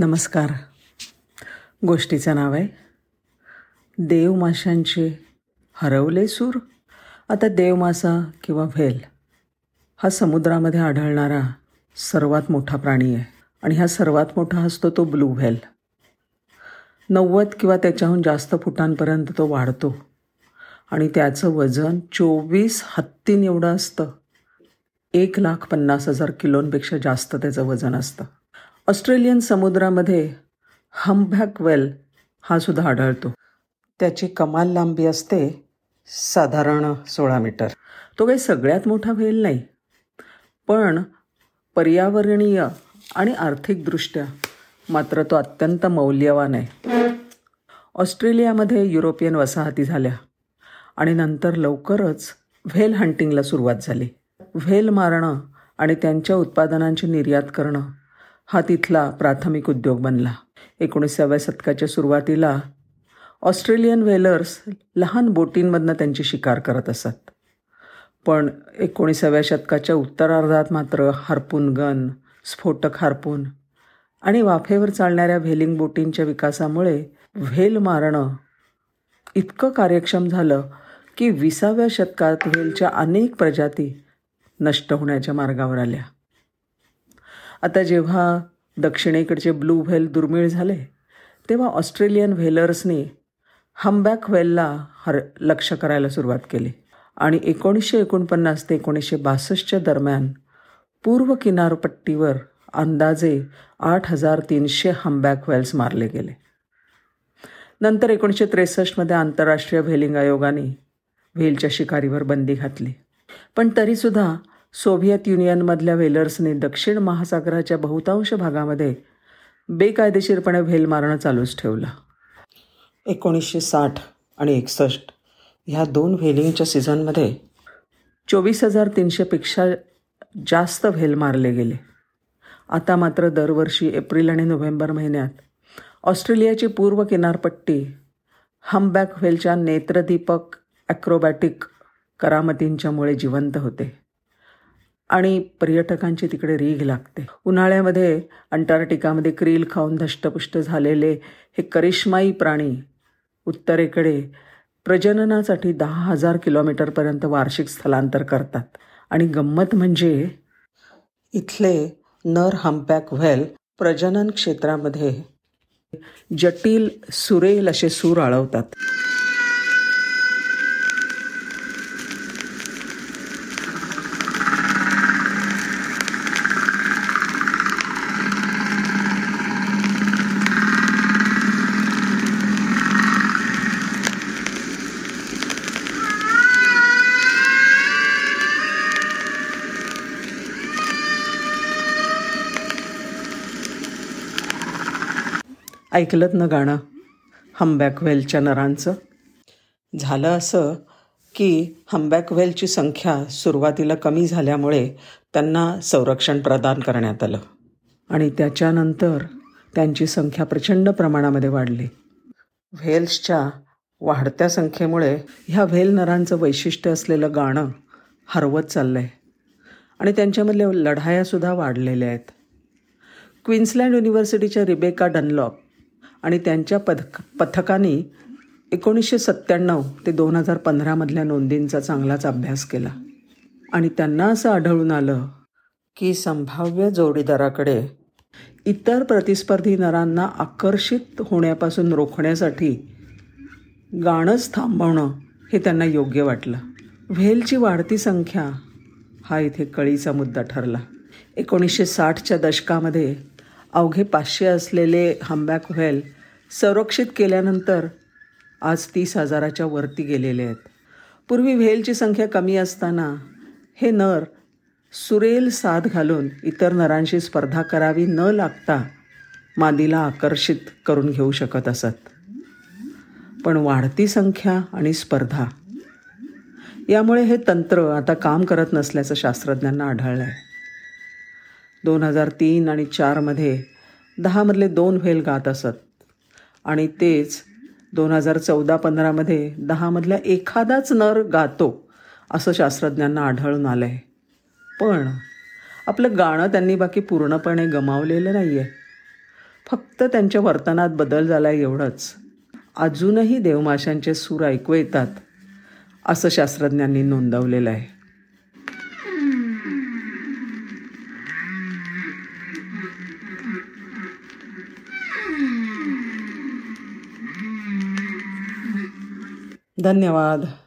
नमस्कार. गोष्टीचं नाव आहे देवमाशांचे हरवले सूर. आता देवमासा किंवा व्हेल हा समुद्रामध्ये आढळणारा सर्वात मोठा प्राणी आहे. आणि हा सर्वात मोठा असतो तो ब्लू व्हेल. नव्वद किंवा त्याच्याहून जास्त फुटांपर्यंत तो वाढतो. आणि त्याचं वजन चोवीस हत्तीन एवढं असतं. एक लाख पन्नास हजार किलोंपेक्षा जास्त त्याचं वजन असतं. ऑस्ट्रेलियन समुद्रामध्ये हम्बॅक वेल हा सुद्धा आढळतो. त्याची कमाल लांबी असते साधारण सोळा मीटर. तो काही सगळ्यात मोठा वेल नाही पण पर्यावरणीय आणि आर्थिकदृष्ट्या मात्र तो अत्यंत मौल्यवान आहे. ऑस्ट्रेलियामध्ये युरोपियन वसाहती झाल्या आणि नंतर लवकरच व्हेल हंटिंगला सुरुवात झाली. व्हेल मारणं आणि त्यांच्या उत्पादनांची निर्यात करणं हा तिथला प्राथमिक उद्योग बनला. एकोणीसाव्या शतकाच्या सुरुवातीला ऑस्ट्रेलियन व्हेलर्स लहान बोटींमधनं त्यांची शिकार करत असत. पण एकोणीसाव्या शतकाच्या उत्तरार्धात मात्र हार्पून गन स्फोटक हार्पून आणि वाफेवर चालणाऱ्या व्हेलिंग बोटींच्या विकासामुळे व्हेल मारणं इतकं कार्यक्षम झालं की विसाव्या शतकात व्हेलच्या अनेक प्रजाती नष्ट होण्याच्या मार्गावर आल्या. आता जेव्हा दक्षिणेकडचे ब्लू व्हेल दुर्मिळ झाले तेव्हा ऑस्ट्रेलियन व्हेलर्सनी हमबॅक व्हेलला हर लक्ष करायला सुरुवात केली. आणि एकोणीसशे एकोणपन्नास ते एकोणीसशे बासष्टच्या दरम्यान पूर्व किनारपट्टीवर अंदाजे आठ हजार तीनशे हमबॅक व्हेल्स मारले गेले. नंतर एकोणीसशे त्रेसष्टमध्ये आंतरराष्ट्रीय व्हेलिंग आयोगाने व्हेलच्या शिकारीवर बंदी घातली. पण तरीसुद्धा सोव्हिएत युनियनमधल्या व्हेलर्सने दक्षिण महासागराच्या बहुतांश भागामध्ये बेकायदेशीरपणे व्हेल मारणं चालूच ठेवलं. एकोणीसशे साठ आणि एकसष्ट ह्या दोन व्हेलिंगच्या सीझनमध्ये चोवीस हजार तीनशेपेक्षा जास्त व्हेल मारले गेले. आता मात्र दरवर्षी एप्रिल आणि नोव्हेंबर महिन्यात ऑस्ट्रेलियाची पूर्व किनारपट्टी हम्बॅक व्हेलच्या नेत्रदीपक ॲक्रोबॅटिक करामतींच्यामुळे जिवंत होते. आणि पर्यटकांची तिकडे रीघ लागते. उन्हाळ्यामध्ये अंटार्क्टिकामध्ये क्रील खाऊन धष्टपुष्ट झालेले हे करिश्माई प्राणी उत्तरेकडे प्रजननासाठी दहा हजार किलोमीटरपर्यंत वार्षिक स्थलांतर करतात. आणि गंमत म्हणजे इथले नर हम्पॅक व्हेल प्रजनन क्षेत्रामध्ये जटिल सुरेल असे सूर आळवतात. ऐकलत ना गाणं हम्बॅक व्हेलच्या नरांचं. झालं असं की हम्बॅक व्हेलची संख्या सुरुवातीला कमी झाल्यामुळे त्यांना संरक्षण प्रदान करण्यात आलं आणि त्याच्यानंतर त्यांची संख्या प्रचंड प्रमाणामध्ये वाढली. व्हेल्सच्या वाढत्या संख्येमुळे ह्या व्हेल नरांचं वैशिष्ट्य असलेलं गाणं हरवत चाललं आहे आणि त्यांच्यामधल्या लढायासुद्धा वाढलेल्या आहेत. क्वीन्सलँड युनिव्हर्सिटीच्या रिबेका डनलॉप आणि त्यांच्या पथक पथकाने एकोणीसशे सत्त्याण्णव ते दोन हजार पंधरामधल्या नोंदींचा चांगलाच अभ्यास केला. आणि त्यांना असं आढळून आलं की संभाव्य जोडीदाराकडे इतर प्रतिस्पर्धी नरांना आकर्षित होण्यापासून रोखण्यासाठी गाणंच थांबवणं हे त्यांना योग्य वाटलं. व्हेलची वाढती संख्या हा इथे कळीचा मुद्दा ठरला. एकोणीसशे साठच्या दशकामध्ये अवघे पाचशे असलेले हंबॅक व्हेल संरक्षित केल्यानंतर आज तीस हजाराच्या वरती गेलेले आहेत. पूर्वी व्हेलची संख्या कमी असताना हे नर सुरेल साथ घालून इतर नरांशी स्पर्धा करावी न लागता मादीला आकर्षित करून घेऊ शकत असत. पण वाढती संख्या आणि स्पर्धा यामुळे हे तंत्र आता काम करत नसल्याचं शास्त्रज्ञांना आढळलं आहे दोन हजार तीन आणि चारमध्ये दहामधले दोन व्हेल गात असत. आणि तेच दोन हजार चौदा पंधरामध्ये दहामधल्या एखादाच नर गातो असं शास्त्रज्ञांना आढळून आलं आहे पण आपलं गाणं त्यांनी बाकी पूर्णपणे गमावलेलं नाही आहे फक्त त्यांच्या वर्तनात बदल झाला एवढंच. अजूनही देवमाशांचे सूर ऐकू येतात असं शास्त्रज्ञांनी नोंदवलेलं आहे. धन्यवाद.